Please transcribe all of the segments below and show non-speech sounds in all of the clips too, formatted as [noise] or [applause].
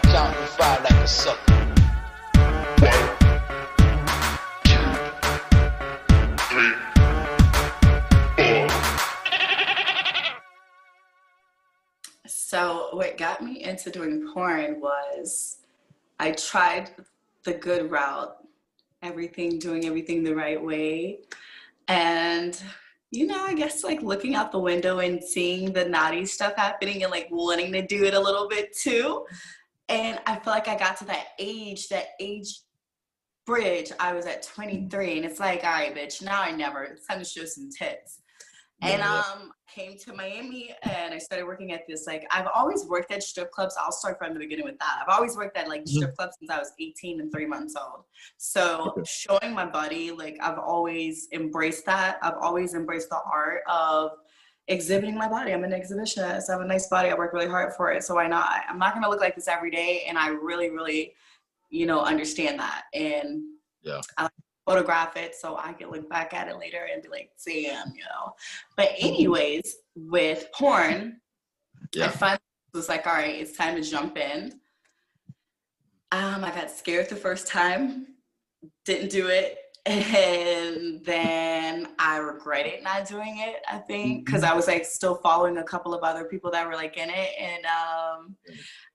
Counting like a sucker. So, what got me into doing porn was I tried the good route, everything, doing everything the right way. And, you know, I guess like looking out the window and seeing the naughty stuff happening and like wanting to do it a little bit too. And I feel like I got to that age, that age bridge. I was at 23, and it's like, all right, bitch, now I never. It's time to show some tits. And um, came to Miami and I started working at this like I've always worked at strip clubs. I'll start from the beginning with that. I've always worked at like strip clubs since I was 18 and three months old. So Okay. showing my body, like I've always embraced that. I've always embraced the art of exhibiting my body. I'm an exhibitionist. I have a nice body. I work really hard for it. So why not? I'm not gonna look like this every day. And I really, really, you know, understand that. And Yeah. I to photograph it so I can look back at it later and be like, damn, you know. But anyways, with porn, yeah. I finally was like, all right, it's time to jump in. Um, I got scared the first time, didn't do it. And then I regretted not doing it, I think, because I was like still following a couple of other people that were like in it. And um,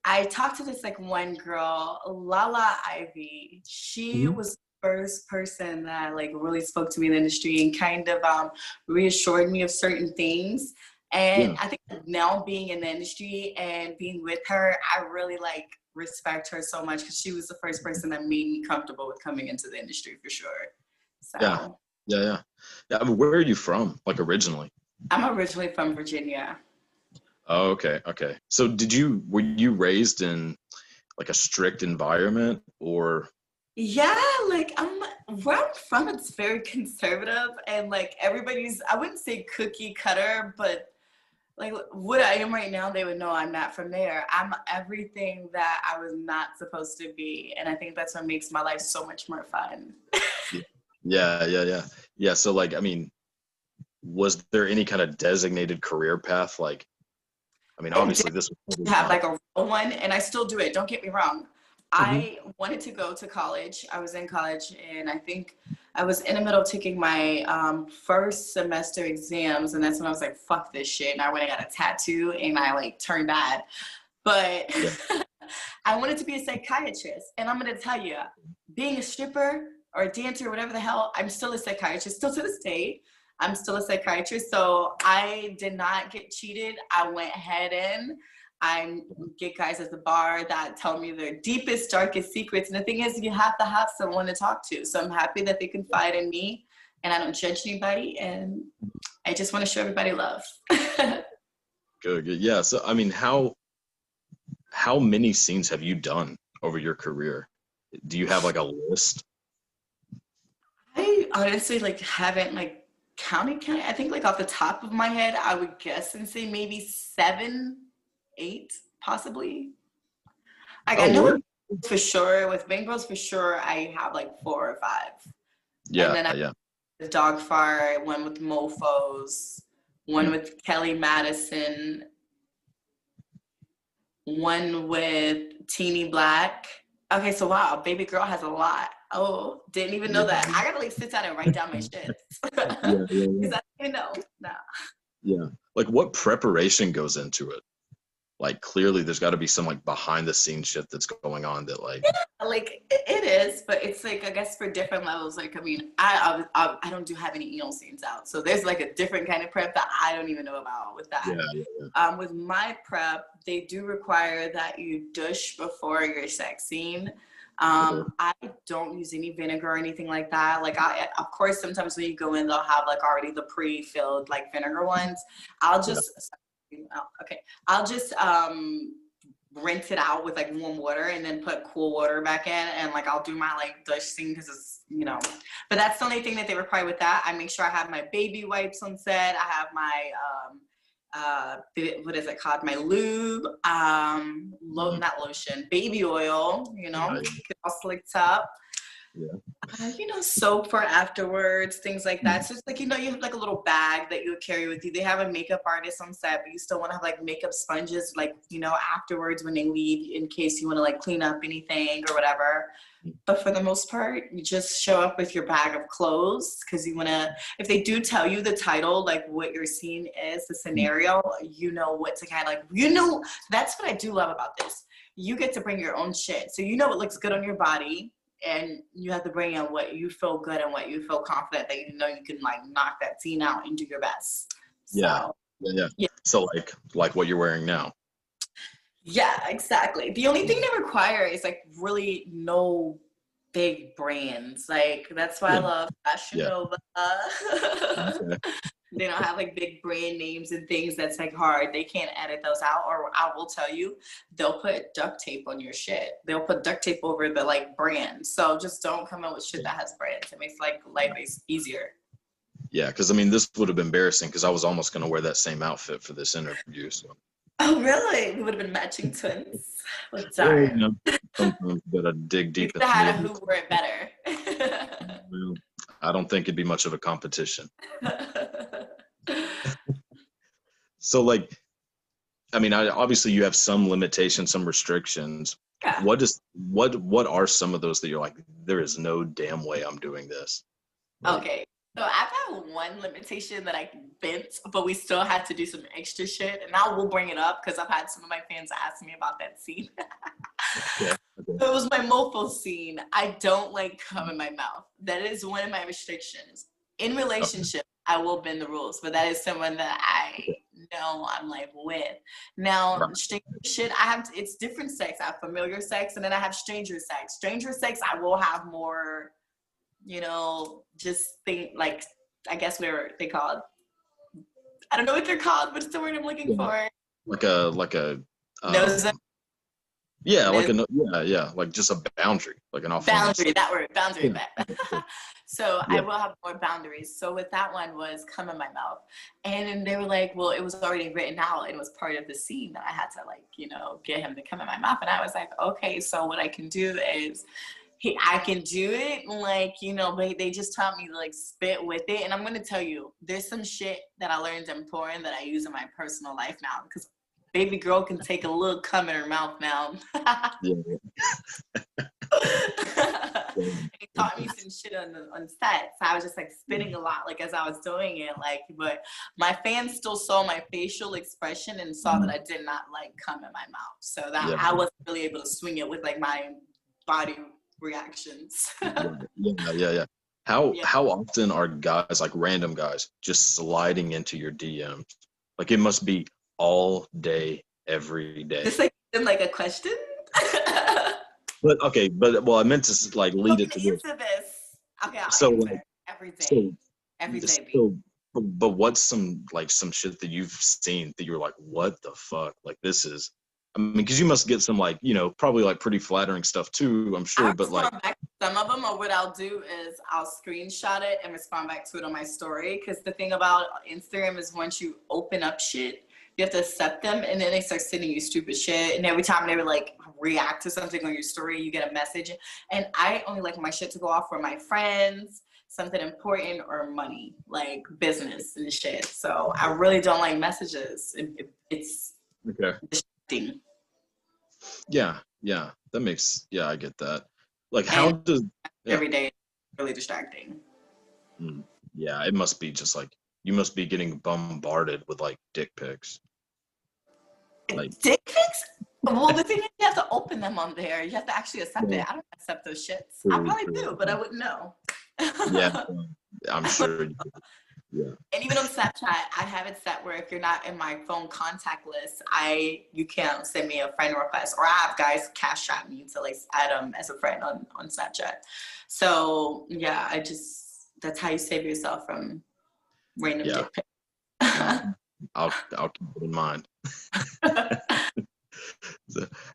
I talked to this like one girl, Lala Ivey. She Mhm. was the first person that like really spoke to me in the industry and kind of um, reassured me of certain things. And Yeah. I think now being in the industry and being with her, I really like respect her so much because she was the first person that made me comfortable with coming into the industry for sure. So Yeah. Yeah, yeah. Yeah. I mean, where are you from? Like originally? I'm originally from Virginia. Oh, okay. Okay. So did you were you raised in like a strict environment or Yeah, like I'm where I'm from, it's very conservative and like everybody's I wouldn't say cookie cutter, but like what I am right now, they would know I'm not from there. I'm everything that I was not supposed to be. And I think that's what makes my life so much more fun. [laughs] Yeah, yeah, yeah. Yeah, so like I mean was there any kind of designated career path like I mean I obviously this was have like a real one and I still do it. Don't get me wrong. I wanted to go to college. I was in college and I think I was in the middle of taking my um, first semester exams and that's when I was like, fuck this shit. And I went and got a tattoo and I like turned bad. But [laughs] I wanted to be a psychiatrist. And I'm gonna tell you, being a stripper or a dancer whatever the hell, I'm still a psychiatrist, still to this day. I'm still a psychiatrist. So I did not get cheated. I went head in. I get guys at the bar that tell me their deepest, darkest secrets. And the thing is, you have to have someone to talk to. So I'm happy that they confide in me and I don't judge anybody. And I just want to show everybody love. [laughs] good, good. Yeah, so I mean how how many scenes have you done over your career? Do you have like a list? I honestly like haven't like counted, counted. I think like off the top of my head, I would guess and say maybe seven, eight, possibly. Like I Oh, know word? for sure with Bang Bros for sure I have like four or five. Yeah, then I- yeah. The Dog Fire, one with Mofos, one with Kelly Madison, one with Teeny Black. Okay, so wow, Baby Girl has a lot. Oh, didn't even know that. I gotta like sit down and write down my shit. [laughs] Yeah, yeah, yeah. I didn't know. Nah. Yeah. Like what preparation goes into it? Like clearly there's got to be some like behind the scenes shit that's going on that like yeah, Like it, it is, but it's like I guess for different levels. Like I mean, I I, I, I don't do have any anal scenes out, so there's like a different kind of prep that I don't even know about with that. yeah. Um, with my prep, they do require that you douche before your sex scene. Um, I don't use any vinegar or anything like that. Like, I, of course, sometimes when you go in, they'll have like already the pre-filled like vinegar ones. I'll just, oh, okay, I'll just um, rinse it out with like warm water and then put cool water back in and like I'll do my like dish thing because it's you know. But that's the only thing that they require with that. I make sure I have my baby wipes on set. I have my um uh what is it called my lube um lo- not lotion baby oil you know Right. all slicked up Yeah. Uh, you know soap for afterwards things like that. So it's like you know you have like a little bag that you would carry with you. They have a makeup artist on set but you still want to have like makeup sponges like you know afterwards when they leave in case you want to like clean up anything or whatever. But for the most part you just show up with your bag of clothes because you want to if they do tell you the title like what your scene is the scenario you know what to kind of like you know that's what i do love about this. You get to bring your own shit. So you know what looks good on your body and you have to bring in what you feel good and what you feel confident that you know you can like knock that scene out and do your best so, Yeah. Yeah, yeah. Yeah. So like like what you're wearing now. Yeah, exactly. The only thing they require is like really no big brands. Like that's why I love Fashion Yeah. Nova. [laughs] Okay. They don't have like big brand names and things that's like hard. They can't edit those out. Or I will tell you, they'll put duct tape on your shit. They'll put duct tape over the like brand. So just don't come in with shit that has brands. It makes like life easier. Yeah, because I mean this would have been embarrassing because I was almost gonna wear that same outfit for this interview. So Oh really? We would have been matching twins. Well, you know, gotta dig deep. could have had who wore it better. [laughs] I don't think it'd be much of a competition. [laughs] So like, I mean, I, obviously you have some limitations, some restrictions. Yeah. What is what what are some of those that you're like, there is no damn way I'm doing this. Like, okay. So I've had one limitation that I bent, but we still had to do some extra shit. And I will bring it up because I've had some of my fans ask me about that scene. [laughs] Yeah, It was my mofo scene. I don't like cum in my mouth. That is one of my restrictions. In relationship, I will bend the rules, but that is someone that I know I'm like with. Now, Right. stranger shit, I have it's different sex. I have familiar sex, and then I have stranger sex. Stranger sex, I will have more, you know, just think like I guess whatever they called. I don't know what they're called, but it's the word I'm looking Yeah. for. like a like a um, yeah, like a yeah, yeah, like just a boundary, like an off boundary that word boundary Yeah. [laughs] so i will have more boundaries so with that one was come in my mouth and then they were like well it was already written out and it was part of the scene that i had to like you know get him to come in my mouth and i was like okay so what i can do is he, I can do it, like you know, but they just taught me to like spit with it. And I'm gonna tell you, there's some shit that I learned in porn that I use in my personal life now. Because baby girl can take a little cum in her mouth now. Yeah. [laughs] he taught me some shit on the, on set, so I was just like spitting a lot, like as I was doing it, like. But my fans still saw my facial expression and saw that mm-hmm. I did not like cum in my mouth, so that Yeah. I wasn't really able to swing it with like my body reactions. [laughs] yeah, yeah, yeah, yeah. How Yeah. how often are guys like random guys just sliding into your DMs? Like it must be all day, every day. just like like a question. [laughs] But okay, but well, I meant to like lead it to this. this. Okay, I'll So, like, every day. So, every day. so, but what's some like some shit that you've seen that you're like, what the fuck? Like this is. I mean, because you must get some like you know probably like pretty flattering stuff too. I'm sure, I'll but like some of them, or what I'll do is I'll screenshot it and respond back to it on my story. Because the thing about Instagram is once you open up shit, you have to accept them, and then they start sending you stupid shit. And every time they would like react to something on your story, you get a message. And I only like my shit to go off for my friends, something important, or money, like business and shit. So I really don't like messages. It, it, it's okay. distracting. Yeah, yeah, that makes yeah, I get that. Like how does Yeah. every day. Really distracting. Hmm. yeah, it must be just like you must be getting bombarded with like dick pics. Like- dick pics? Well, the thing is, you have to open them on there. You have to actually accept Yeah. it. I don't accept those shits. I probably true. do, but I wouldn't know. [laughs] Yeah, I'm sure. you- Yeah. and even on Snapchat, I have it set where if you're not in my phone contact list, I you can't send me a friend request, or I have guys cash out me to like add them as a friend on on Snapchat. So yeah, I just that's how you save yourself from random Yeah. dick pics. [laughs] I'll I'll keep it in mind. [laughs]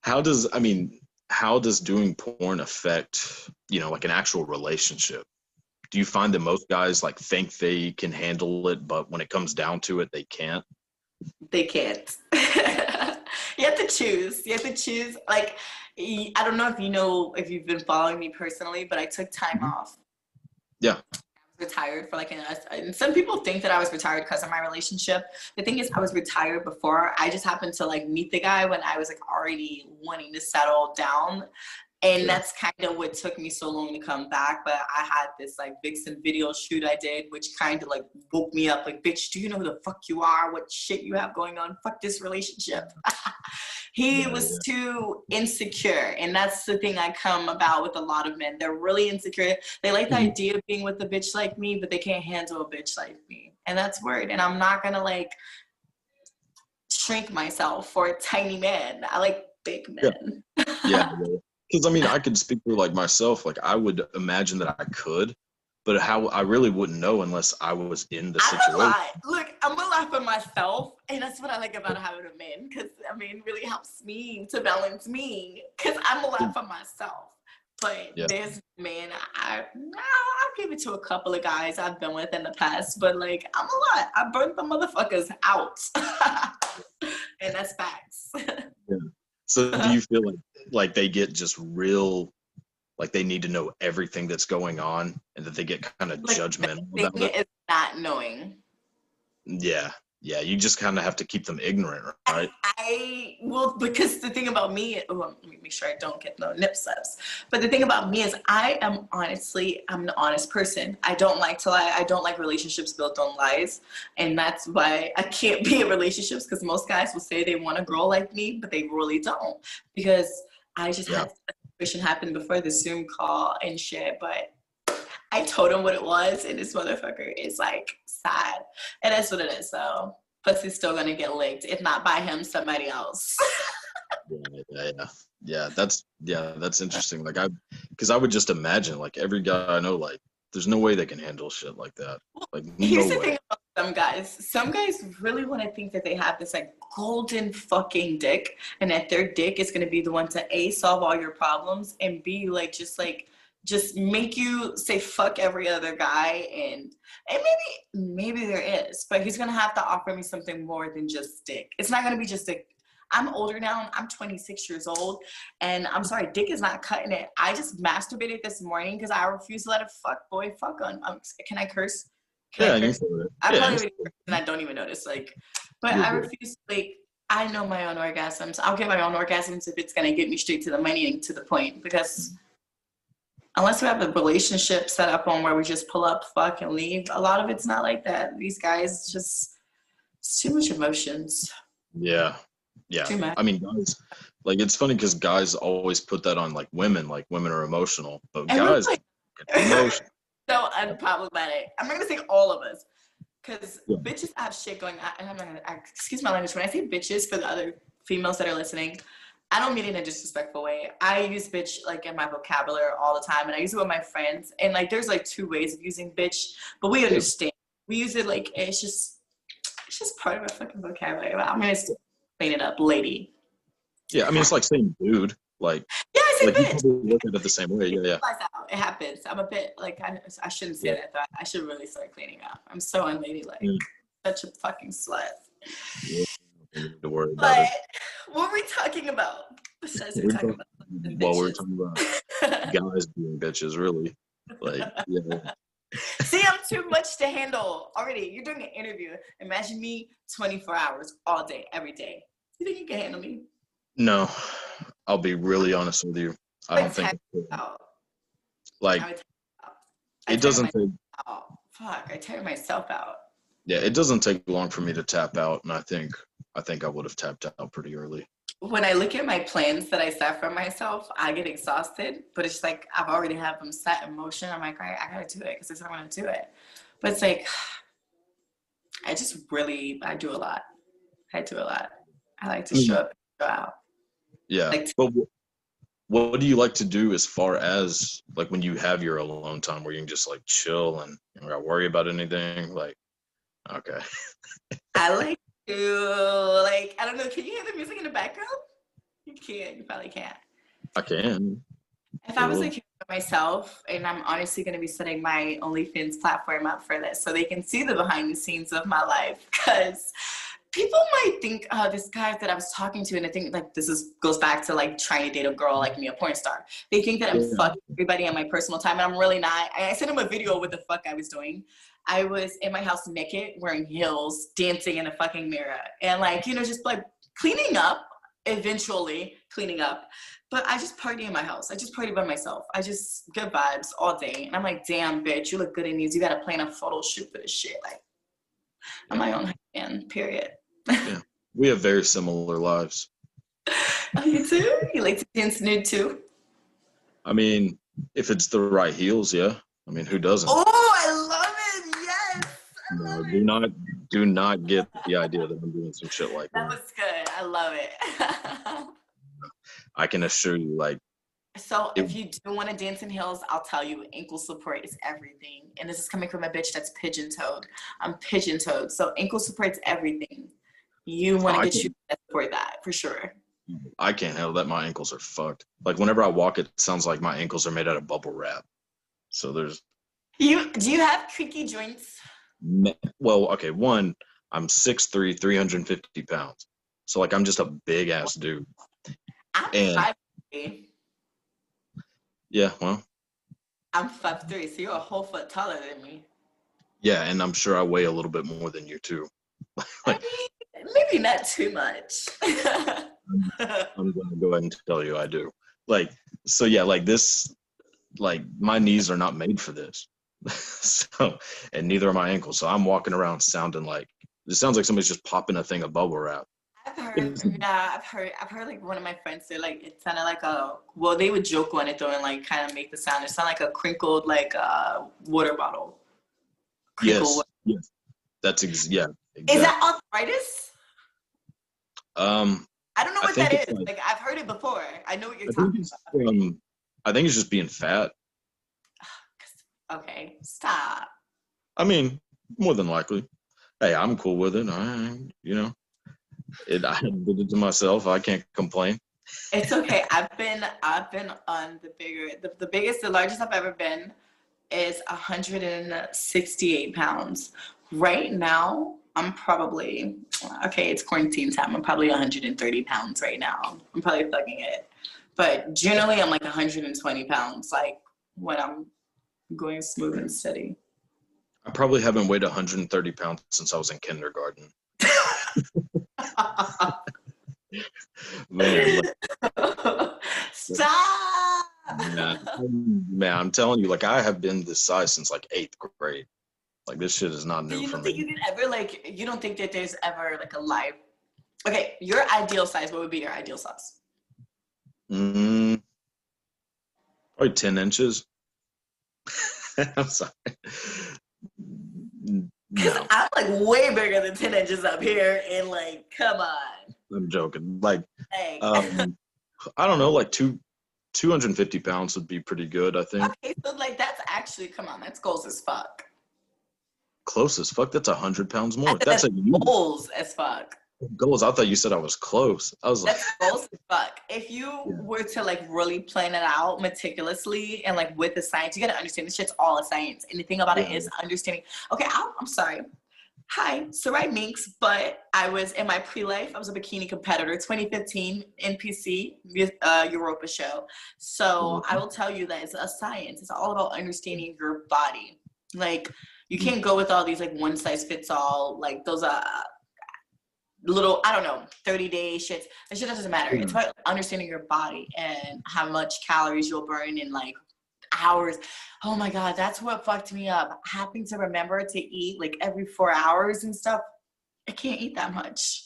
How does I mean, how does doing porn affect you know like an actual relationship? Do you find that most guys like think they can handle it, but when it comes down to it, they can't? they can't. [laughs] you have to choose. You have to choose. Like, I don't know if you know if you've been following me personally, but I took time mm-hmm. off. Yeah. Retired for like an, and some people think that I was retired because of my relationship. The thing is, I was retired before. I just happened to like meet the guy when I was like already wanting to settle down. And Yeah. that's kind of what took me so long to come back. But I had this like vixen video shoot I did, which kind of like woke me up. Like, bitch, do you know who the fuck you are? What shit you have going on? Fuck this relationship. [laughs] he Yeah, was too insecure. And that's the thing I come about with a lot of men. They're really insecure. They like the Mhm. idea of being with a bitch like me, but they can't handle a bitch like me. And that's weird. And I'm not gonna like shrink myself for a tiny man. I like big Yeah. men. yeah [laughs] because i mean i could speak for like myself like i would imagine that i could but how i really wouldn't know unless i was in the a situation. Look, I'm a lie for myself, and that's what I like about having a man. Because I mean, it really helps me to balance me. Because I'm a lie for myself. But Yeah. there's man, I I'll give it to a couple of guys I've been with in the past. But like, I'm a lot. I burnt the motherfuckers out, [laughs] and that's facts. [laughs] yeah. so do uh-huh. you feel like like they get just real like they need to know everything that's going on and that they get kind of Like, judgmental The about thing it is not knowing. yeah yeah you just kind of have to keep them ignorant right I well because the thing about me, oh, let me make sure I don't get no nip slips. But the thing about me is I am honestly I'm an honest person. I don't like to lie. I don't like relationships built on lies, and that's why I can't be in relationships because most guys will say they want a girl like me, but they really don't because I just Yeah. had a situation happen before the Zoom call and shit, but. I told him what it was, and this motherfucker is like sad, and that's what it is. So pussy's still gonna get licked, if not by him, somebody else. [laughs] yeah yeah yeah, yeah that's yeah that's interesting like i because i would just imagine like every guy i know like there's no way they can handle shit like that like no Here's the way thing about some guys. Some guys really want to think that they have this like golden fucking dick, and that their dick is gonna be the one to a solve all your problems, and b like just like just make you say fuck every other guy, and and maybe maybe there is, but he's gonna have to offer me something more than just dick. It's not gonna be just dick. I'm older now. I'm 26 years old, and I'm sorry, dick is not cutting it. I just masturbated this morning because I refuse to let a fuck boy fuck on. Um, can I curse? Yeah I can do it. I Yeah, probably you already curse and I don't even notice. Like, but You're I refuse. Like, I know my own orgasms. I'll get my own orgasms if it's gonna get me straight to the money and to the point. Because unless we have a relationship set up on where we just pull up, fuck, and leave, a lot of it's not like that. These guys just it's too much emotions. Yeah. Yeah. Too much. I mean, guys, like it's funny because guys always put that on like women, like women are emotional, but And guys, like- emotion. So unproblematic. I'm not gonna say all of us, because Yeah. bitches have shit going on. And I'm not gonna excuse my language. When I say bitches for the other females that are listening, I don't mean it in a disrespectful way. I use bitch like in my vocabulary all the time, and I use it with my friends. And like, there's like two ways of using bitch, but we understand. We use it like it's just, it's just part of our fucking vocabulary. But I'm gonna still clean it up, lady. Yeah, I mean, it's like saying dude. Like, Yeah, I say like you probably look at it the same way. Yeah, yeah. it happens. I'm a bit like I, I shouldn't say Yeah. that. But I should really start cleaning up. I'm so unladylike. Mm. Such a fucking slut. To worry about But it. what were we talking about? Besides [laughs] We're talking about While we're talking about guys being bitches, really. Like, yeah. [laughs] See, I'm too much to handle already. You're doing an interview. Imagine me 24 hours all day, every day. You think you can handle me? No, I'll be really honest with you. I don't think, like, I would tap out. I it doesn't take. Fuck, I tear myself out. yeah, it doesn't take long for me to tap out. And I think, I think I would have tapped out pretty early. when I look at my plans that I set for myself, I get exhausted. But it's like I've already have them set in motion. I'm like, all right, I gotta do it because it's I'm gonna do it. But it's like [sighs] I just really I do a lot. I do a lot. I like to Mm. show up, and show out. Yeah. Like- but wh- what do you like to do as far as like when you have your alone time where you can just like chill and you don't gotta worry about anything? Like, okay. [laughs] I like to like I don't know. Can you hear the music in the background? You can't. You probably can't. I can. If I was kid myself, and I'm honestly going to be setting my OnlyFans platform up for this, so they can see the behind the scenes of my life, because people might think, oh, this guy that I was talking to, and I think like this is goes back to like trying to date a girl like me, a porn star. They think that I'm Yeah. fucking everybody on my personal time, and I'm really not. I I sent him a video of what the fuck I was doing. I was in my house naked, wearing heels, dancing in a fucking mirror, and like you know, just like cleaning up. Eventually, cleaning up. But I just party in my house. I just party by myself. I just good vibes all day. And I'm like, damn, bitch, you look good in these. You gotta plan a photo shoot for this shit. Like, I'm my own man, period. We have very similar lives. [laughs] Oh, you too? You like to dance nude too? I mean, if it's the right heels, yeah. I mean, who doesn't? Oh, I love it. Yes. I No, do it. not do not get the idea that I'm doing some shit like That that. was good. I love it. [laughs] I can assure you, like, so if you do want to dance in heels, I'll tell you, ankle support is everything. And this is coming from a bitch that's pigeon toed. I'm pigeon toed. So ankle support's everything. You want Oh, to get you support that for sure. I can't handle that. My ankles are fucked. Like whenever I walk, it sounds like my ankles are made out of bubble wrap. So there's You do you have creaky joints? well, okay. One, I'm 6'3", 350 pounds. So like I'm just a big ass dude. I'm And- five three. Yeah, well, I'm five three, so you're a whole foot taller than me. yeah, and I'm sure I weigh a little bit more than you too. [laughs] I mean, maybe not too much. [laughs] I'm gonna go ahead and tell you I do. Like, so yeah, like this, like my knees are not made for this. [laughs] so, and neither are my ankles. So I'm walking around sounding like it sounds like somebody's just popping a thing of bubble wrap. I've heard, yeah, I've heard, I've heard like one of my friends say like it sounded like a. Well, they would joke on it though and like kind of make the sound. It sounded like a crinkled like uh, water bottle. Crinkled Yes, wa- yes, that's ex- yeah. Is that arthritis? Um, I don't know what that is. like- Like I've heard it before. I know what you're I talking about. um, I think it's just being fat. [sighs] Okay, stop. I mean, more than likely. Hey, I'm cool with it. I, you know, it. I did it to myself. I can't complain. It's okay. I've been I've been on the bigger the, the biggest the largest I've ever been is 168 pounds. Right now I'm probably okay, it's quarantine time. I'm probably 130 pounds right now. I'm probably thugging it. But generally I'm like 120 pounds, like when I'm going smooth and steady. I probably haven't weighed 130 pounds since I was in kindergarten. [laughs] Man, like, Stop. man, man, I'm telling you, like I have been this size since like eighth grade. Like this shit is not new you for don't think you me. could ever like you don't think that there's ever like a life okay your ideal size what would be your ideal size Mm, probably 10 inches. [laughs] I'm sorry. because No, i'm like way bigger than 10 inches up here and like come on I'm joking. Like, like um, I don't know, like two, 250 pounds would be pretty good. I think okay so like that's actually come on that's goals as fuck close as fuck. That's a hundred pounds more. That's a goals as fuck goals. I thought you said I was close. I was like, goals as fuck if you [laughs] Yeah. were to like really plan it out meticulously and like with the science you gotta understand this shit's all a science and the thing about it Yeah. is understanding okay I'm, I'm sorry Hi, Sarai Minks, but I was in my pre-life. I was a bikini competitor, 2015 NPC uh, Europa show. So I will tell you that it's a science. It's all about understanding your body. Like you can't go with all these like one size fits all. Like those uh little I don't know 30 day shits. That shit doesn't matter. It's about understanding your body and how much calories you'll burn in like hours. Oh my god, that's what fucked me up. Having to remember to eat like every four hours and stuff. I can't eat that much.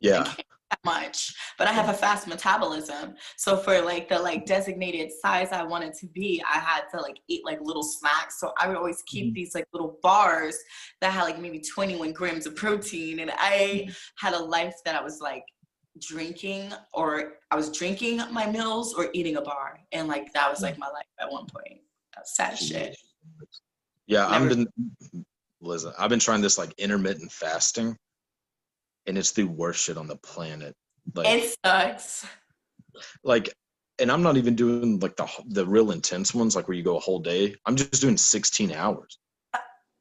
Yeah, can't eat that much. But I have a fast metabolism. So for like the like designated size I wanted to be, I had to like eat like little snacks. So I would always keep mm-hmm. these like little bars that had like maybe 21 grams of protein. And I mm-hmm. had a life that I was like drinking or I was drinking my meals or eating a bar. And like that was like mm. my life at one point. That's sad shit. yeah. I've been, listen, I've been trying this like intermittent fasting, and it's the worst shit on the planet. Like, It sucks. like, and I'm not even doing like the the real intense ones, like where you go a whole day. I'm just doing 16 hours.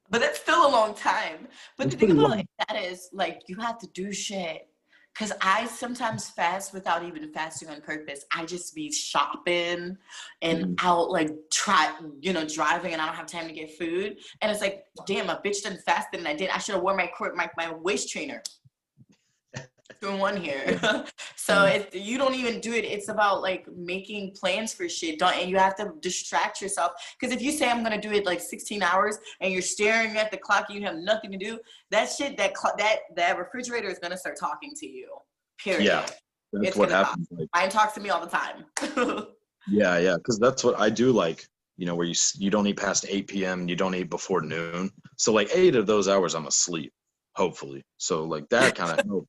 But that's still a long time. But It's the thing about long. it, that is, like, you have to do shit. Cause I sometimes fast without even fasting on purpose. I just be shopping and Mhm. out like try, you know, driving, and I don't have time to get food. And it's like, damn, a bitch done fasted, and I did. I should have worn my cor- my my waist trainer. Two one here. [laughs] so Mm. it, you don't even do it. It's about like making plans for shit. Don't and you have to distract yourself. Because if you say I'm gonna do it like 16 hours and you're staring at the clock and you have nothing to do, that shit that cl- that that refrigerator is gonna start talking to you. Period. Yeah. That's It's what happens. Like, Mine talks to me all the time. [laughs] yeah, yeah, because that's what I do. Like, you know, where you you don't eat past 8 p.m. You don't eat before noon. So like eight of those hours, I'm asleep. Hopefully, so like that kind of [laughs] helps.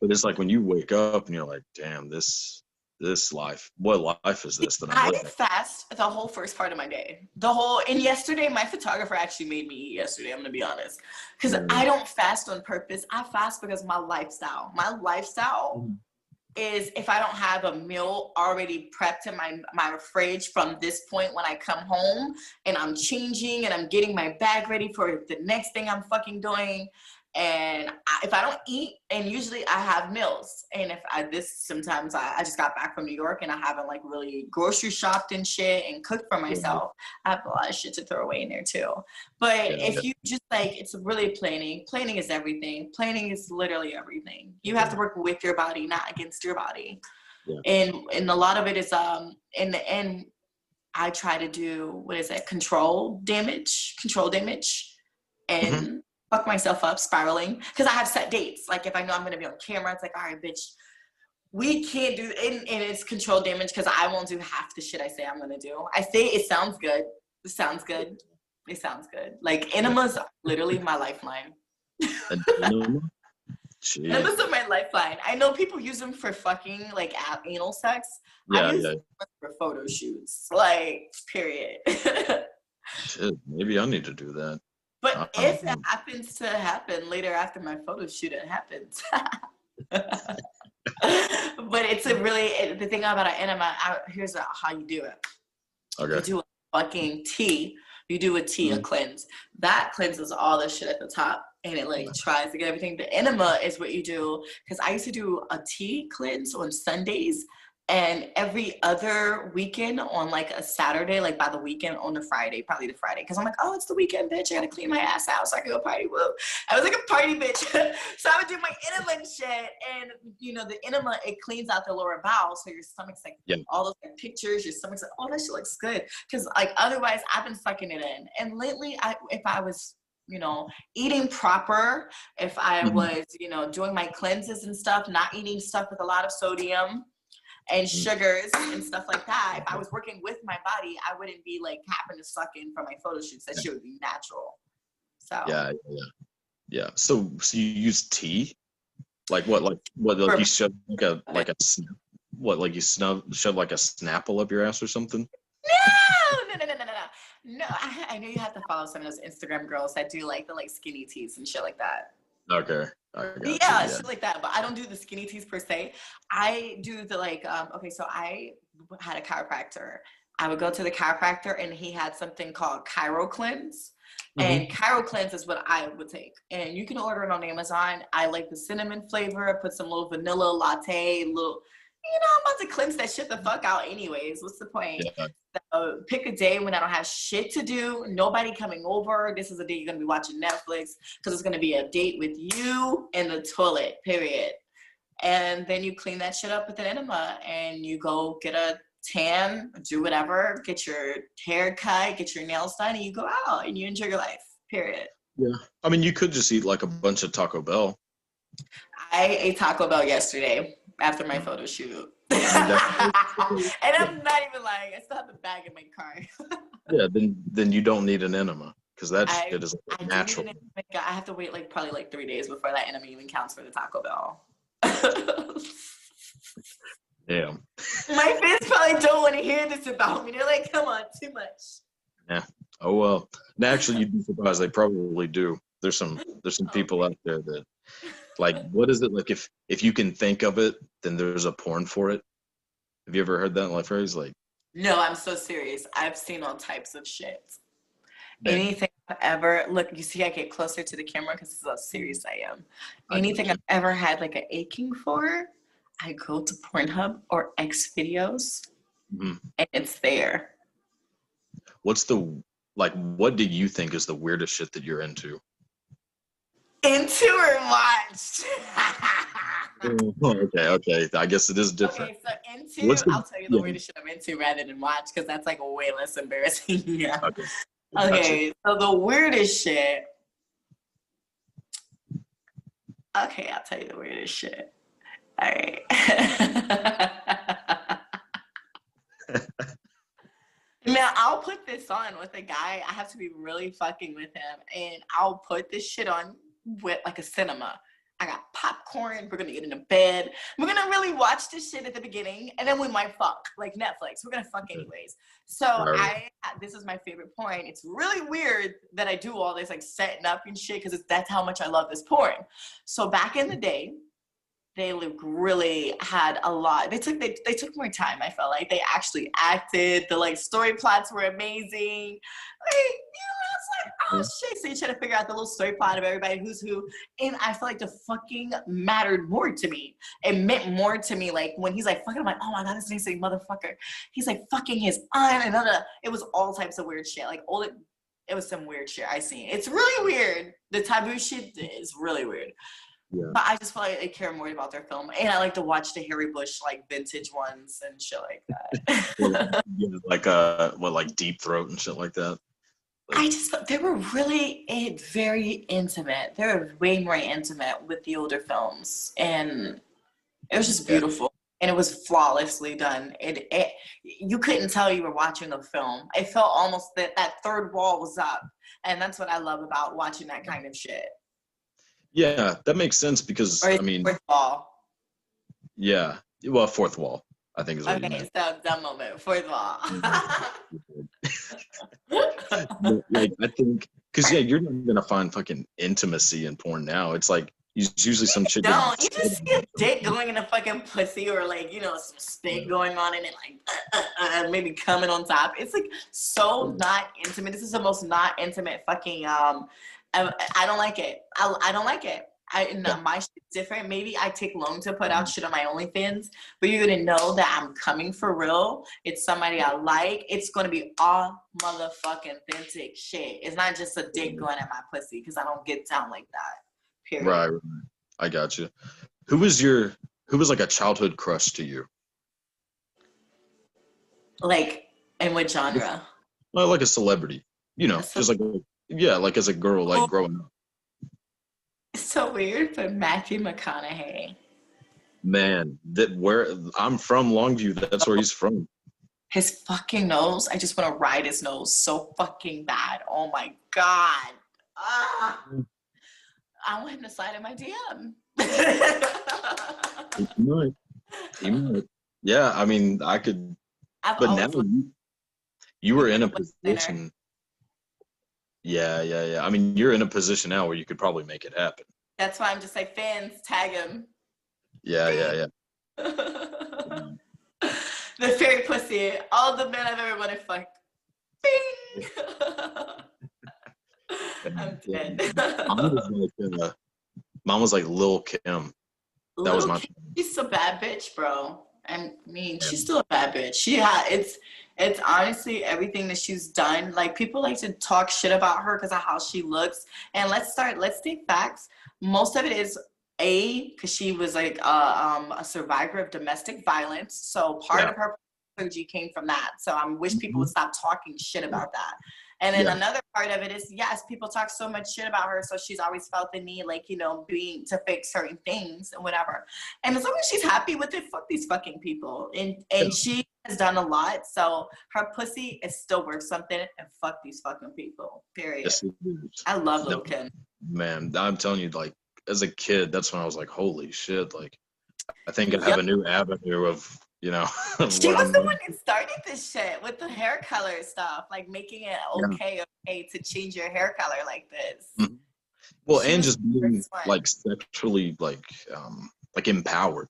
But it's like when you wake up and you're like, damn, this this life, what life is this that I'm I living? fast the whole first part of my day. The whole and yesterday my photographer actually made me eat yesterday. I'm gonna be honest, because Mm. I don't fast on purpose. I fast because my lifestyle. My lifestyle Mhm. is if I don't have a meal already prepped in my my fridge from this point when I come home and I'm changing and I'm getting my bag ready for the next thing I'm fucking doing. And I, if I don't eat, and usually I have meals, and if I this sometimes I, I just got back from New York and I haven't like really grocery shopped and shit and cooked for myself. I have a lot of shit to throw away in there too. But Yeah, if yeah. you just like, it's really planning. Planning is everything. Planning is literally everything. You have to work with your body, not against your body. Yeah. And and a lot of it is um in the end, I try to do what is it? Control damage, control damage, and Mm-hmm. Fuck myself up spiraling because I have set dates. Like if I know I'm gonna be on camera, it's like, all right, bitch, we can't do and, and it's control damage because I won't do half the shit I say I'm gonna do. I say it sounds good. It sounds good. It sounds good. Like enemas literally my lifeline. And, you know, Enemas are my lifeline. I know people use them for fucking like anal sex. I Yeah, use yeah. them for photo shoots. Like, period. [laughs] Shit, maybe I need to do that. But Uh, if it happens to happen later after my photo shoot, it happens. [laughs] but it's a really it- the thing about an enema. I, here's a, how you do it. Okay. You do a fucking tea. You do a tea, Mm-hmm. a cleanse. That cleanses all the shit at the top, and it like tries to get everything. The enema is what you do because I used to do a tea cleanse on Sundays. And every other weekend on like a Saturday, like by the weekend on the Friday, probably the Friday, because I'm like, oh, it's the weekend, bitch. I gotta clean my ass out so I can go party. Woo. I was like a party bitch. [laughs] so I would do my enema and shit. And you know, the enema, it cleans out the lower bowel. So your stomach's like Yeah. all those like, pictures, your stomach's like, oh, that shit looks good. Cause like otherwise I've been sucking it in. And lately I if I was you know, eating proper, if I Mhm. was, you know, doing my cleanses and stuff, not eating stuff with a lot of sodium and Mm. sugars and stuff like that. If I was working with my body, I wouldn't be like having to suck in for my photo shoots. That shit would be natural. So Yeah, yeah, yeah. Yeah. So, so you use tea? Like what? Like what? Like For- you shove like a like a? What? Like you snub shove like a Snapple up your ass or something? no, no, no, no, no, no, no. No, I, [laughs] I know you have to follow some of those Instagram girls that do like the like skinny teas and shit like that. Okay. You, yeah, shit like that. But I don't do the skinny teas per se. I do the like. Um, okay, so I had a chiropractor. I would go to the chiropractor, and he had something called Chiro Cleanse. And Chiro Cleanse is what I would take. And you can order it on Amazon. I like the cinnamon flavor. Put some little vanilla latte, little. You know, I'm about to cleanse that shit the fuck out, anyways. What's the point? Yeah. So pick a day when I don't have shit to do, nobody coming over. This is a day you're gonna be watching Netflix because it's gonna be a date with you in the toilet, period. And then you clean that shit up with an enema and you go get a tan, do whatever, get your hair cut, get your nails done, and you go out and you enjoy your life, period. Yeah. I mean, you could just eat like a bunch of Taco Bell. I ate Taco Bell yesterday after my photo shoot. [laughs] and I'm not even lying, I still have a bag in my car. [laughs] Yeah. Then then you don't need an enema because that I- shit is I like natural. I have to wait like probably like three days before that enema even counts for the Taco Bell. [laughs] Damn. My fans probably don't want to hear this about me. They're like, come on, too much. Yeah. Oh well. And actually, you'd be surprised. They probably do. There's some there's some oh, people out there that like what is it like if if you can think of it then there's a porn for it Have you ever heard that like phrase? Like, No, I'm so serious. I've seen all types of shit. Man. Anything I've ever look, you see, I get closer to the camera because this is how serious I am. Anything get I've ever had like an aching for, I go to Pornhub or X videos, Mhm. and it's there. what's the like? What do you think is the weirdest shit that you're into? Into or watched. [laughs] Mm, okay, okay. I guess it is different. Okay, so into, What's the- I'll tell you the yeah. weirdest shit I'm into rather than watch because that's like way less embarrassing. [laughs] yeah. Okay. Gotcha. Okay, so the weirdest shit. Okay, I'll tell you the weirdest shit. All right. [laughs] now I'll put this on with a guy. I have to be really fucking with him, and I'll put this shit on with like a cinema. I got popcorn. We're gonna get into bed. We're gonna really watch this shit at the beginning, and then we might fuck, like Netflix. We're gonna fuck mm-hmm. anyways. So Right. I, this is my favorite point. It's really weird that I do all this like setting up and shit because that's how much I love this porn. So back in the day, they like really had a lot. They took they, they took more time. I felt like they actually acted. The like story plots were amazing. Like you know, it's like oh shit. So you try to figure out the little story plot of everybody who's who, and I feel like the fucking mattered more to me. It meant more to me. Like when he's like fucking, I'm like oh my god, this a motherfucker. He's like fucking his aunt and other. It was all types of weird shit. Like all it. It was some weird shit I seen. It's really weird. The taboo shit is really weird. Yeah. But I just feel like I care more about their film, and I like to watch the Harry Bush like vintage ones and shit like that. [laughs] [laughs] Yeah, like uh, what like deep throat and shit like that. I just they were really very intimate. They were way more intimate with the older films, and it was just beautiful. And it was flawlessly done. It, it you couldn't tell you were watching a film. It felt almost that that third wall was up, and that's what I love about watching that kind of shit. Yeah, that makes sense because I mean, fourth wall. yeah, well, fourth wall, I think is what you Okay, meant. so dumb moment. Fourth wall. Mm-hmm. [laughs] [laughs] [laughs] Like I think because yeah, you're not gonna find fucking intimacy in porn now. It's like it's usually some chick. No, you just see a dick going in a fucking pussy or like, you know, some spit going on in it, like, uh, uh, uh, maybe coming on top. It's like so not intimate. This is the most not intimate fucking, um, I, I don't like it. I, I don't like it. I, no, my shit's different. Maybe I take long to put out mm-hmm. shit on my OnlyFans, but you're gonna know that I'm coming for real. It's somebody I mm-hmm. like. It's gonna be all motherfucking authentic shit. It's not just a dick mm-hmm. going at my pussy because I don't get down like that. Period. Right, right. I got you. Who was your who was like a childhood crush to you? Like, in what genre? Well, like a celebrity, you know, just like yeah, like as a girl, like growing up. So weird, but Matthew McConaughey. Man, that where I'm from, Longview. That's where he's from. His fucking nose. I just want to ride his nose so fucking bad. Oh my god. Ah. I want him to slide in my DM. [laughs] He might. He might. Yeah, I mean, I could, I've but now you, you were in a position. Yeah, yeah, yeah. I mean, you're in a position now where you could probably make it happen. that's why I'm just like fans tag him. Yeah, yeah, yeah. [laughs] the fairy pussy. All the men I've ever wanted fuck. Bing. [laughs] I'm dead. Mine was like, uh, mine was like Lil Kim. That was my. Kim, She's a bad bitch, bro. I mean, she's still a bad bitch. She had it's it's honestly everything that she's done. Like people like to talk shit about her because of how she looks. And let's start. Let's take facts. Most of it is a because she was like uh, um, a survivor of domestic violence. So part Yeah. of her clergy came from that. So I wish people would stop talking shit about that. And then Yeah. another part of it is yes, people talk so much shit about her, so she's always felt the need, like you know, being to fix certain things and whatever. And as long as she's happy with it, fuck these fucking people. And and she has done a lot, so her pussy is still worth something. And fuck these fucking people. Period. Yes. I love Lil Kim. Man, I'm telling you, like as a kid, that's when I was like, holy shit! Like, I think I have a new avenue of you know. [laughs] She was I'm the doing. one that started this shit with the hair color stuff, like making it Yeah. okay, okay to change your hair color like this. Mhm. Well, She and just being like sexually like um like empowered.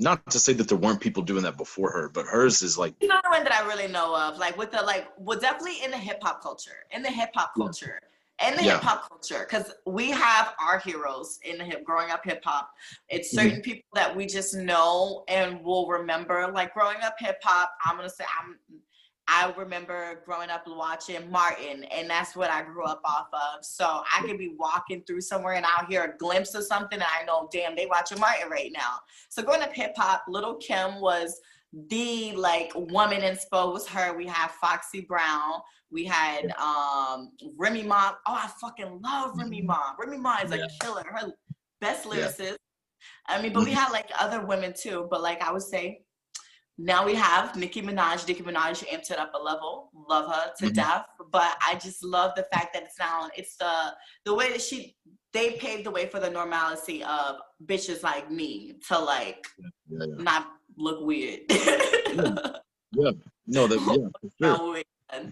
Not to say that there weren't people doing that before her, but hers is like You know the one that I really know of, like with the like, well, definitely in the hip hop culture, in the hip hop culture, in the Yeah. hip hop culture, because we have our heroes in the hip, growing up hip hop. It's Mm-hmm. certain people that we just know and will remember. Like growing up hip hop, I'm gonna say I'm. I remember growing up watching Martin, and that's what I grew up off of. So I could be walking through somewhere and I'll hear a glimpse of something, and I know, damn, they watching Martin right now. So growing up hip hop, Lil' Kim was the like woman inspo was her. We had Foxy Brown. We had um Remy Ma. Oh, I fucking love Remy Ma. Remy Ma is a Yeah. killer. Her best Yeah. lyricist. I mean, but we had like other women too. But like I would say, now we have Nicki Minaj. Nicki Minaj amped it up a level. Love her to Mhm. death. But I just love the fact that it's now it's the the way that she they paved the way for the normalcy of bitches like me to like yeah, yeah. not look weird. [laughs] yeah. No, that yeah, for sure.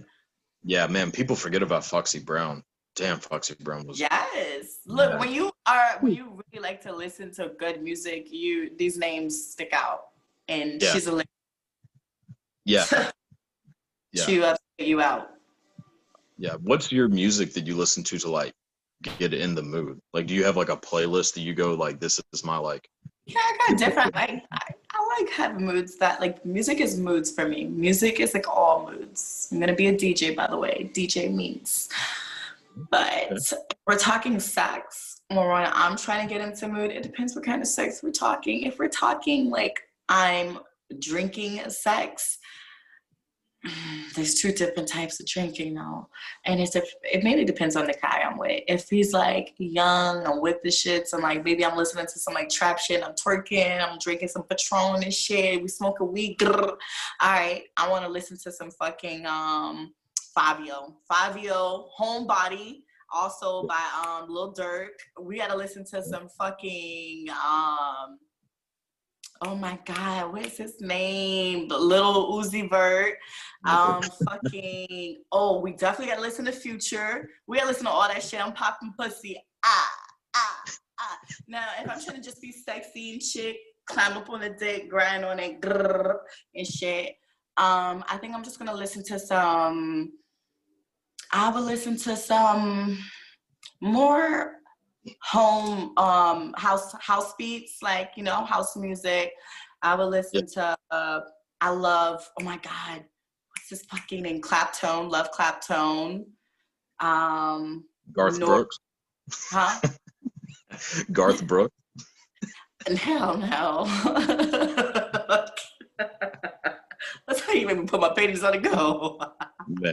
Yeah, man, people forget about Foxy Brown. Damn, Foxy Brown was Yes. Look, Yeah. when you are when you really like to listen to good music, you these names stick out. And Yeah. she's a yeah, [laughs] Yeah. she uh, upset you out. yeah. What's your music that you listen to to like get in the mood? Like, do you have like a playlist that you go like, this is my like? Yeah, I got different. I, I I like have moods that like music is moods for me. Music is like all moods. I'm gonna be a DJ by the way. DJ means. But we're talking sex. Or when I'm trying to get into mood, it depends what kind of sex we're talking. If we're talking like I'm drinking sex, there's two different types of drinking now. And it's if it mainly depends on the guy I'm with. If he's like young, I'm with the shits, and like maybe I'm listening to some like trap shit, I'm twerking, I'm drinking some Patron and shit, we smoke a weed. grrr. All right, I want to listen to some fucking um Fabio. Fabio, Homebody, also by um Lil Durk. We gotta listen to some fucking um oh my god, what's his name? The Lil Uzi Vert. Um fucking oh, we definitely gotta listen to Future. We gotta listen to all that shit. I'm popping pussy. Ah, ah, ah. Now if I'm trying to just be sexy and shit, climb up on the dick, grind on it, and shit. Um, I think I'm just gonna listen to some. I will listen to some more home um house house beats, like you know house music. I would listen to. Uh, I love. Oh my god, what's this fucking name? Claptone. Love Claptone. Um, Garth. Brooks. huh? [laughs] Garth Brooks. Hell [laughs] no. [laughs] [laughs] You made me put my panties on the go. [laughs]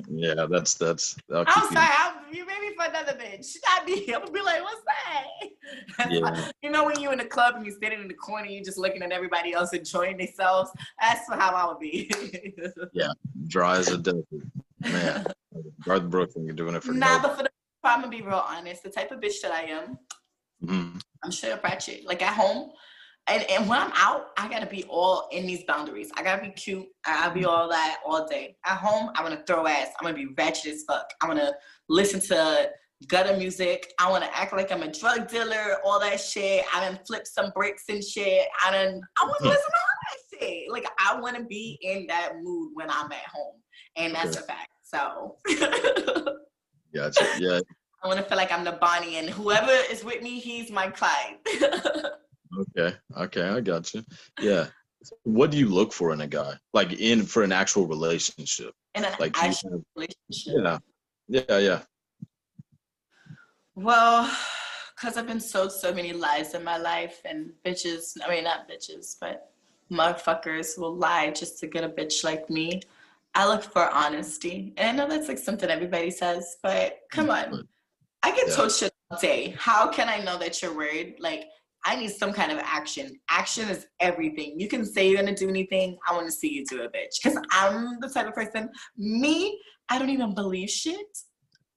Yeah, that's that's. I'll I'm sorry, I'm, you made me for another bitch. Not me. [laughs] I'm gonna be like, what's that? Yeah. you know when you in the club and you standing in the corner, you just looking at everybody else enjoying themselves. That's how I would be. Yeah, dry as a desert. Man, Garth Brooks when you're doing it for nah, no. but for the, I'm gonna be real honest. The type of bitch that I am, Mhm. I'm up ratchet. Like at home, and, and when I'm out, I gotta be all in these boundaries. I gotta be cute. I gotta be all that all day. At home, I wanna throw ass. I'm gonna be ratchet as fuck. I wanna listen to gutter music. I wanna act like I'm a drug dealer, all that shit. I done flip some bricks and shit. I done I wanna Hmm. listen to all that shit. Like I wanna be in that mood when I'm at home. And that's a fact. So Gotcha. Yeah. [laughs] I wanna feel like I'm the Bonnie and whoever is with me, he's my Clyde. [laughs] Okay. Okay. I got you. Yeah. What do you look for in a guy? Like in for an actual relationship? in an Like you actual relationship. yeah. Yeah. Yeah. Well, because I've been sold so many lies in my life, and bitches, I mean, not bitches, but motherfuckers will lie just to get a bitch like me. I look for honesty. And I know that's like something everybody says, but come on. I get Yeah. told shit all day. How can I know that you're worried? Like, I need some kind of action. Action is everything. You can say you're gonna do anything. I want to see you do it, bitch. Because I'm the type of person, me, I don't even believe shit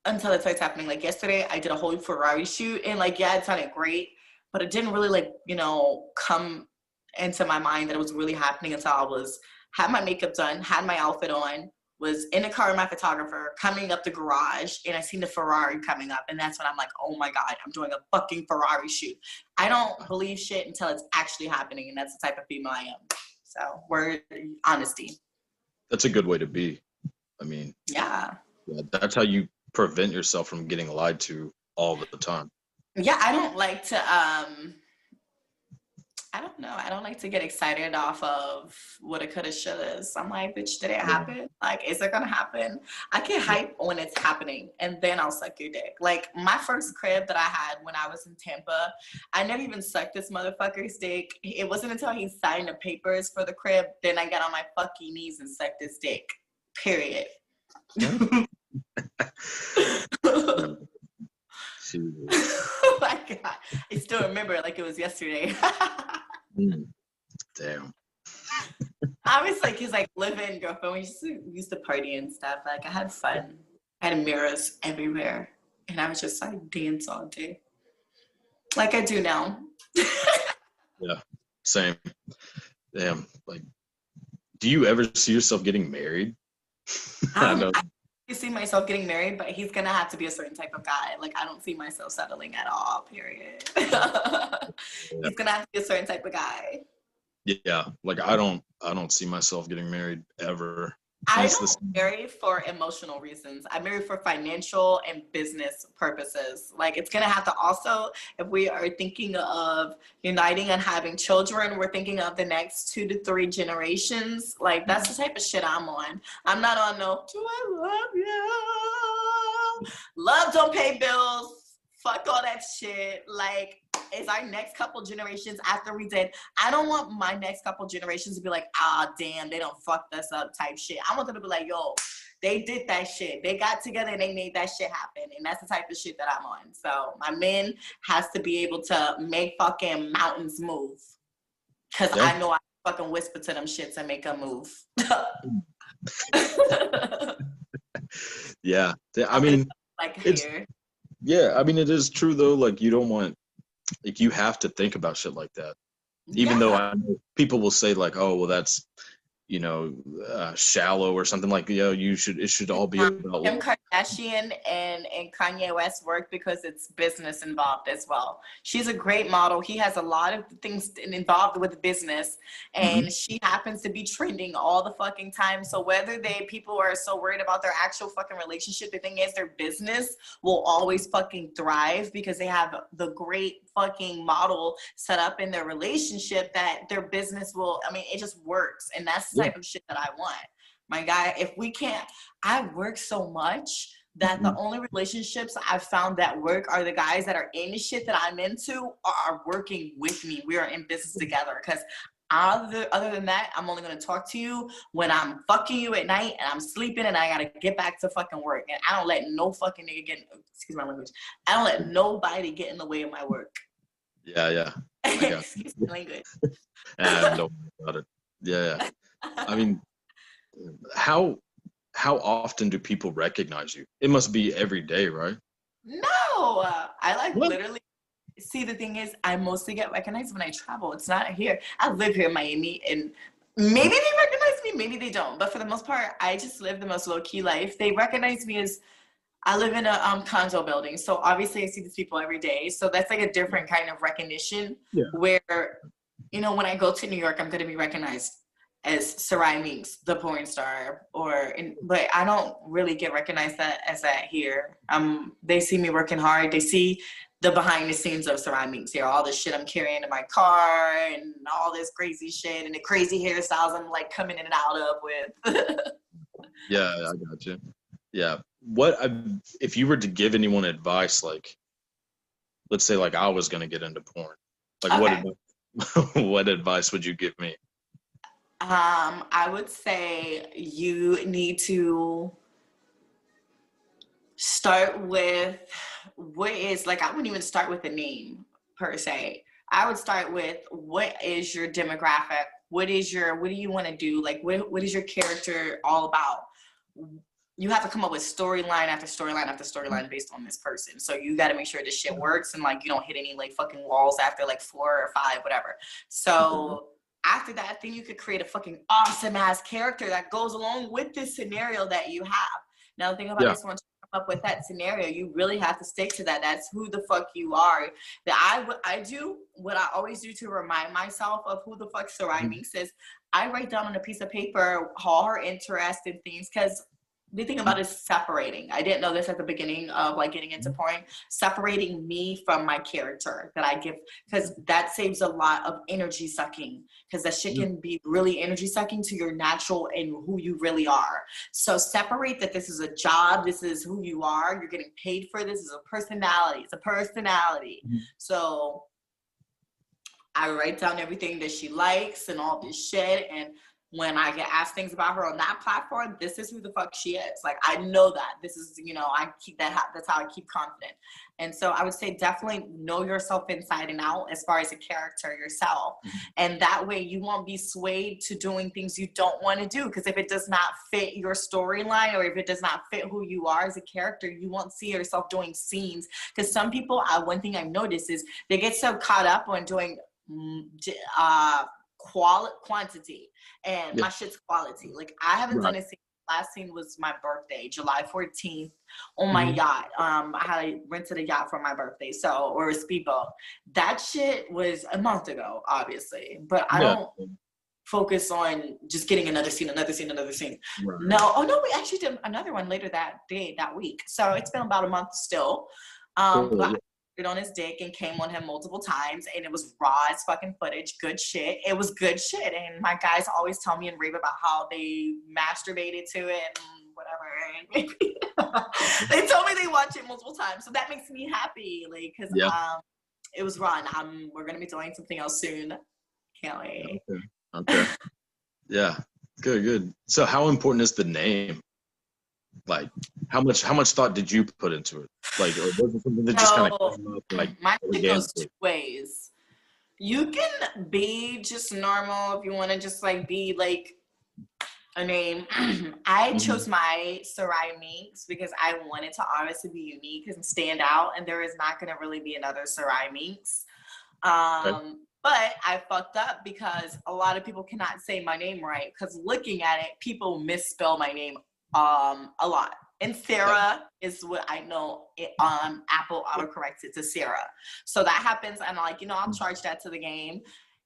until it starts happening. Like yesterday, I did a whole Ferrari shoot, and like, yeah, it sounded great, but it didn't really like, you know, come into my mind that it was really happening until I was had my makeup done, had my outfit on, was in the car with my photographer coming up the garage and I seen the Ferrari coming up and that's when I'm like, oh my God, I'm doing a fucking Ferrari shoot. I don't believe shit until it's actually happening and that's the type of female I am. So word honesty. That's a good way to be. I mean, Yeah. yeah, that's how you prevent yourself from getting lied to all the time. Yeah, I don't like to um I don't know. I don't like to get excited off of what it coulda shoulda. I'm like, bitch, did it happen? Like, is it gonna happen? I get hype when it's happening and then I'll suck your dick. Like my first crib that I had when I was in Tampa, I never even sucked this motherfucker's dick. It wasn't until he signed the papers for the crib, then I got on my fucking knees and sucked his dick. Period. [laughs] [laughs] [laughs] Mm. [laughs] Oh my god. I still remember it like it was yesterday. [laughs] Mm. Damn. I was like he's like live-in girlfriend. We used to, we used to party and stuff. Like I had fun. I had mirrors everywhere, and I was just like dance all day, like I do now. [laughs] Yeah, same. Damn. Like, do you ever see yourself getting married? I Um, know. I see myself getting married, but he's gonna have to be a certain type of guy. Like I don't see myself settling at all. Period. [laughs] he's gonna have to be a certain type of guy. Yeah. Like I don't. I don't see myself getting married ever. I don't marry for emotional reasons. I marry for financial and business purposes. Like it's gonna have to also, if we are thinking of uniting and having children, we're thinking of the next two to three generations. Like that's the type of shit I'm on. I'm not on no do I love you? Love don't pay bills. Fuck all that shit. Like is our next couple generations after we did I don't want my next couple generations to be like, ah, damn, they don't fuck us up type shit. I want them to be like, yo, they did that shit. They got together and they made that shit happen. And that's the type of shit that I'm on. So my man has to be able to make fucking mountains move. Cause Yeah. I know I fucking whisper to them shits and make them move. [laughs] Yeah. Yeah, [laughs] I mean, like It's- here. Yeah. I mean, it is true though. Like, you don't want. Like, you have to think about shit like that. Even though I know people will say like, "Oh, well, that's." You know, uh, shallow or something like. You know, you should. It should all be about. Kim Kardashian and, and Kanye West work because it's business involved as well. She's a great model. He has a lot of things involved with business, mm-hmm. and she happens to be trending all the fucking time. So whether they people are so worried about their actual fucking relationship, the thing is their business will always fucking thrive because they have the great fucking model set up in their relationship that their business will. I mean, it just works, and that's the Yeah. type of shit that I want. My guy, if we can't I work so much that the mm-hmm. only relationships I've found that work are the guys that are in the shit that I'm into are working with me. We are in business mm-hmm. together. Because other other than that, I'm only gonna talk to you when I'm fucking you at night and I'm sleeping and I gotta get back to fucking work. And I don't let no fucking nigga get excuse my language. I don't let nobody get in the way of my work. Yeah, yeah. got [laughs] excuse my language. [laughs] [laughs] Don't worry about it. Yeah, yeah. I mean, how how often do people recognize you? It must be every day, right? No, I like What? literally. See, the thing is, I mostly get recognized when I travel. It's not here. I live here in Miami, and maybe they recognize me, maybe they don't. But for the most part, I just live the most low key life. They recognize me as I live in a um, condo building, so obviously I see these people every day. So that's like a different kind of recognition. Yeah. Where, you know, when I go to New York, I'm going to be recognized as Sarai Minx, the porn star, or in, but I don't really get recognized that as that here. Um, they see me working hard. They see the behind the scenes of Sarai Minx here, all the shit I'm carrying in my car and all this crazy shit and the crazy hairstyles I'm like coming in and out of with. [laughs] Yeah, I got you. Yeah. What I, if you were to give anyone advice, like, let's say, like I was gonna get into porn, like what [laughs] what advice would you give me? Um, I would say you need to start with what is like I wouldn't even start with a name per se. I would start with what is your demographic? What is your what do you want to do? Like what what is your character all about? You have to come up with storyline after storyline after storyline based on this person. So you got to make sure this shit works and like you don't hit any like fucking walls after like four or five, whatever. So after that, then you could create a fucking awesome ass character that goes along with this scenario that you have. Now, the thing about Yeah. this one, to come up with that scenario, you really have to stick to that. That's who the fuck you are. That I I do, what I always do to remind myself of who the fuck Sarai Mhm. Minx is, I write down on a piece of paper all her interesting things because the thing about is separating. I didn't know this at the beginning of like getting into porn. Separating me from my character that I give because that saves a lot of energy sucking because that shit can be really energy sucking to your natural and who you really are. So separate that this is a job, this is who you are, you're getting paid for this, this is a personality, it's a personality. Mhm. So I write down everything that she likes and all this shit. And when I get asked things about her on that platform, this is who the fuck she is. Like I know that this is, you know, I keep that. That's how I keep confident. And so I would say definitely know yourself inside and out as far as a character yourself, and that way you won't be swayed to doing things you don't want to do. Because if it does not fit your storyline or if it does not fit who you are as a character, you won't see yourself doing scenes. Because some people, uh, one thing I've noticed is they get so caught up on doing mm, uh quality quantity and my shit's quality like i haven't done a scene last scene was my birthday july 14th on my Mhm. yacht um i had rented a yacht for my birthday so or a speedboat that shit was a month ago obviously but i Yeah. don't focus on just getting another scene another scene another scene Right. no, oh no, we actually did another one later that day, that week. So it's been about a month still. Um, but yeah. It on his dick and came on him multiple times, and it was raw as fucking footage, good shit. It was good shit, and my guys always tell me and rave about how they masturbated to it and whatever. And [laughs] they told me they watch it multiple times, so that makes me happy, like, cause Yeah. um, it was raw. And um, we're gonna be doing something else soon. Can't wait. Okay. Okay. yeah. Good. Good. So, how important is the name? Like, how much how much thought did you put into it? Like, or was it something that just kind of? Like, my shit goes two ways. You can be just normal if you want to just like be like a name. [clears throat] I Mhm. chose my Sarai Minx because I wanted to obviously be unique and stand out, and there is not going to really be another Sarai Minx. Um, But I fucked up because a lot of people cannot say my name right. Because looking at it, people misspell my name um, a lot. And Sarah is what I know. It, um, Apple autocorrects it to Sarah, so that happens. And I'm like, you know, I'll charge that to the game.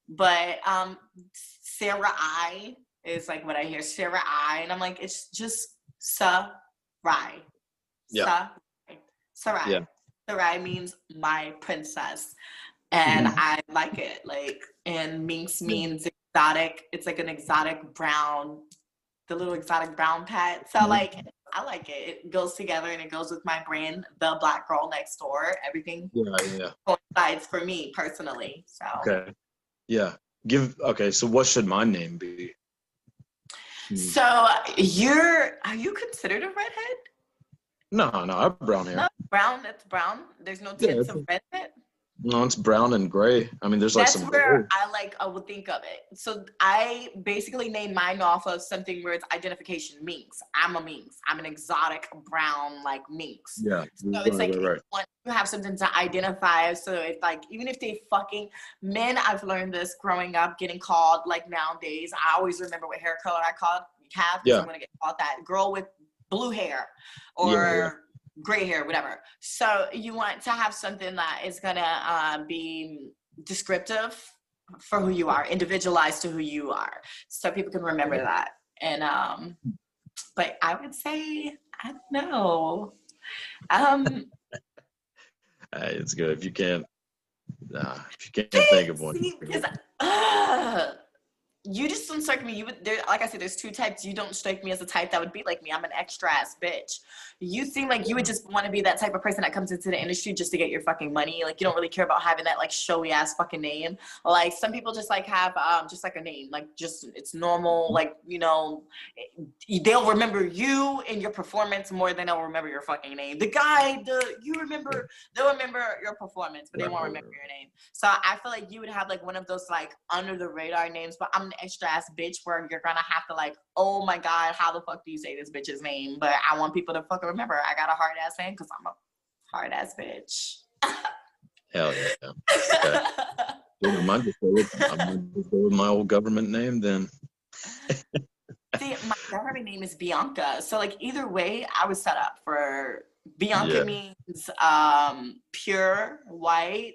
But um, Sarah I is like what I hear. Sarah I, and I'm like, it's just Sarai. Yeah. Sarai. Yeah. Sarai means my princess, and Mhm. I like it. Like, and Minx means exotic. It's like an exotic brown, the little exotic brown pet. So Mhm. like, I like it. It goes together and it goes with my brand, the Black Girl Next Door. Everything yeah, yeah. coincides for me personally. So Okay. Yeah. Give. Okay. So, what should my name be? Hmm. So you're are you considered a redhead? No, no, I have brown hair. No, brown. That's brown. There's no Yeah, tints it's of red in it. No, it's brown and gray. I mean, there's like That's some. where gray. I like I would think of it. So I basically named mine off of something where it's identification minx. I'm a minx. I'm an exotic brown like minx. Yeah. So right, it's like right, right. you have something to identify. So it's like even if they fucking men, I've learned this growing up, getting called like nowadays. I always remember what hair color I called have. Yeah. I'm gonna get called that girl with blue hair Yeah, or yeah. Gray hair, whatever. So you want to have something that is gonna uh, be descriptive for who you are, individualized to who you are, so people can remember that. And um, but I would say I don't know. Um, [laughs] Hey, it's good if you can't. Nah, if you can't think of one. See, because uh, you just don't strike me. You would there, like I said, there's two types. You don't strike me as a type that would be like me. I'm an extra ass bitch. You seem like you would just want to be that type of person that comes into the industry just to get your fucking money. Like you don't really care about having that like showy ass fucking name. Like some people just like have um just like a name, like just it's normal. Like you know, they'll remember you and your performance more than they'll remember your fucking name. The guy, the you remember, they'll remember your performance, but they won't remember your name. So I feel like you would have like one of those like under the radar names, but I'm an extra ass bitch where you're gonna have to like, oh my god, how the fuck do you say this bitch's name? But I want people to fucking remember I got a hard ass name because I'm a hard ass bitch. Hell yeah. Okay. [laughs] Dude, I might just go with, I might just go with my old government name then. [laughs] See, my government name is Bianca. So like either way, I was set up for Bianca Yeah. means um pure white,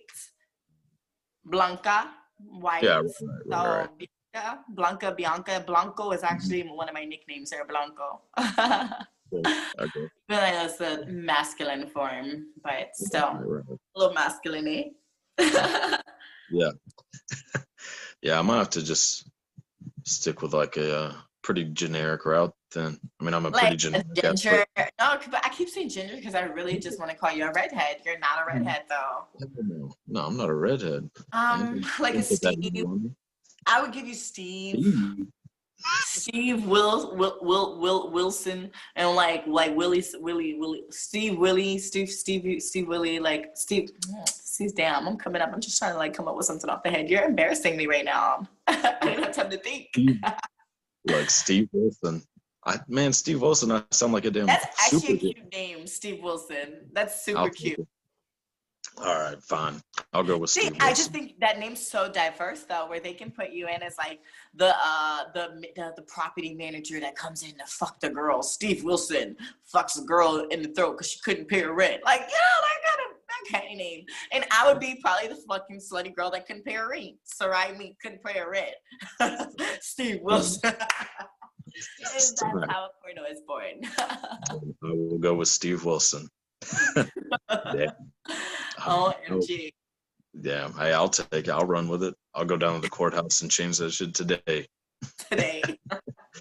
Blanca, white. Yeah, right, so right, Bianca, Blanca, Bianca. Blanco is actually one of my nicknames there, Blanco. Okay. [laughs] But that's the masculine form, but still Right, right. a little masculine. [laughs] eh? [laughs] Yeah, I might have to just stick with like a uh, pretty generic route then. I mean, I'm a pretty like a generic. guy, but- ginger. No, but I keep saying ginger because I really just want to call you a redhead. You're not a redhead though. No, I'm not a redhead. Um, like a Don't put that in Steve. On me. I would give you Steve. Steve. Steve Will Will Will, Will Wilson and like like Willie Willie Willie Steve Willie Steve Steve Steve Willie like Steve Steve damn I'm coming up I'm just trying to like come up with something off the head you're embarrassing me right now [laughs] I didn't have time to think Steve. [laughs] like Steve Wilson. I man, Steve Wilson. I sound like a damn. that's actually a super cute name Steve Wilson that's super I'll cute it. All right, fine. I'll go with See, Steve. I just think that name's so diverse though, where they can put you in as like the uh the the, the property manager that comes in to fuck the girl. Steve Wilson fucks the girl in the throat because she couldn't pay her rent. Like, you know, that kind of that kind of name. And I would be probably the fucking slutty girl that couldn't pay her rent. Sarai me couldn't pay her rent. [laughs] Steve Wilson. [laughs] and that's how a porno is born. [laughs] I will go with Steve Wilson. [laughs] yeah. [laughs] OMG. Yeah. Hey, I'll take it. I'll run with it. I'll go down to the courthouse and change that shit today. Today.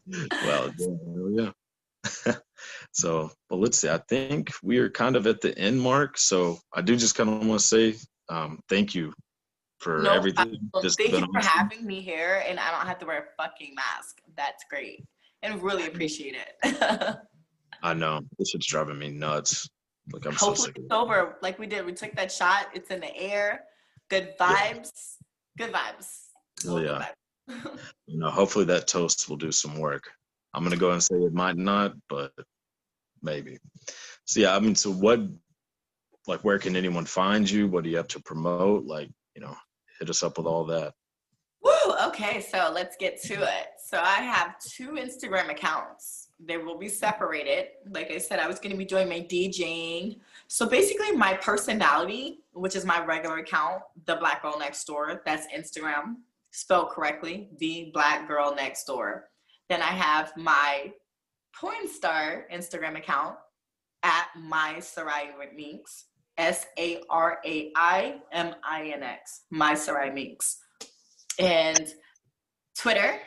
[laughs] well, yeah, so, but let's see. I think we are kind of at the end mark. So I do just kind of want to say um, thank you for No everything. Well, thank you for awesome. having me here, and I don't have to wear a fucking mask. That's great, and really appreciate it. I know this shit's driving me nuts. Like I'm so Hopefully it's over. Like we did, we took that shot. It's in the air. Good vibes. Good vibes. Oh, yeah. vibes. [laughs] You know, hopefully that toast will do some work. I'm gonna go and say it might not, but maybe. So yeah, I mean, so what? Like, where can anyone find you? What do you have to promote? Like, you know, hit us up with all that. Woo! Okay, so let's get to it. So I have two Instagram accounts. They will be separated. Like I said, I was going to be doing my DJing. So basically, my personality, which is my regular account, the Black Girl Next Door, that's Instagram, spelled correctly, the Black Girl Next Door. Then I have my porn star Instagram account at my Sarai Minx, S A R A I M I N X, my Sarai Minx and Twitter,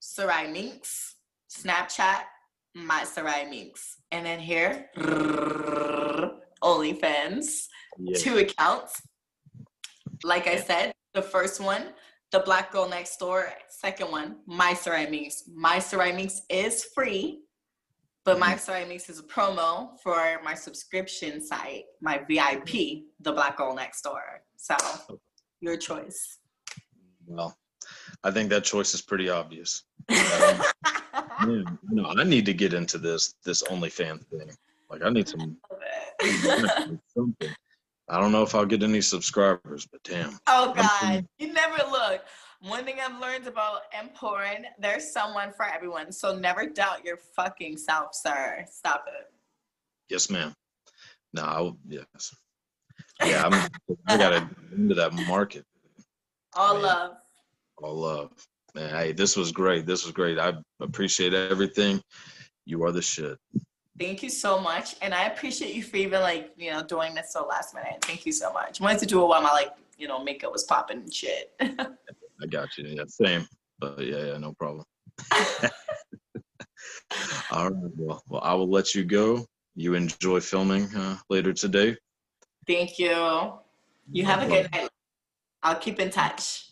Sarai Minx, Snapchat, my Sarai Minx, and then here, OnlyFans, Yeah. two accounts. Like I said, the first one, the Black Girl Next Door. Second one, my Sarai Minx. My Sarai Minx is free, but my mm-hmm. Sarai Minx is a promo for my subscription site, my VIP, the Black Girl Next Door. So, your choice. Well, I think that choice is pretty obvious. [laughs] Um, Man, no, I need to get into this this OnlyFans thing. Like, [laughs] I need some something. I don't know if I'll get any subscribers, but damn. oh God, you never look. One thing I've learned about M porn, there's someone for everyone. So never doubt your fucking self, sir. Stop it. Yes, ma'am. No, I'll, yes. Yeah, I'm, I gotta get into that market. All Man. love. All love. Man, hey, this was great. This was great. I appreciate everything. You are the shit. Thank you so much. And I appreciate you for even like, you know, doing this so last minute. Thank you so much. I Wanted to do it while my like, you know, makeup was popping and shit. [laughs] I got you. Yeah, same. But yeah, yeah, no problem. [laughs] All right. Well, well, I will let you go. You enjoy filming uh, later today. Thank you. You have a good night. I'll keep in touch.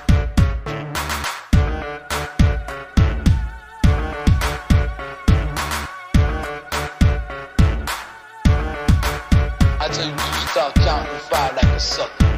Counting like a sucker.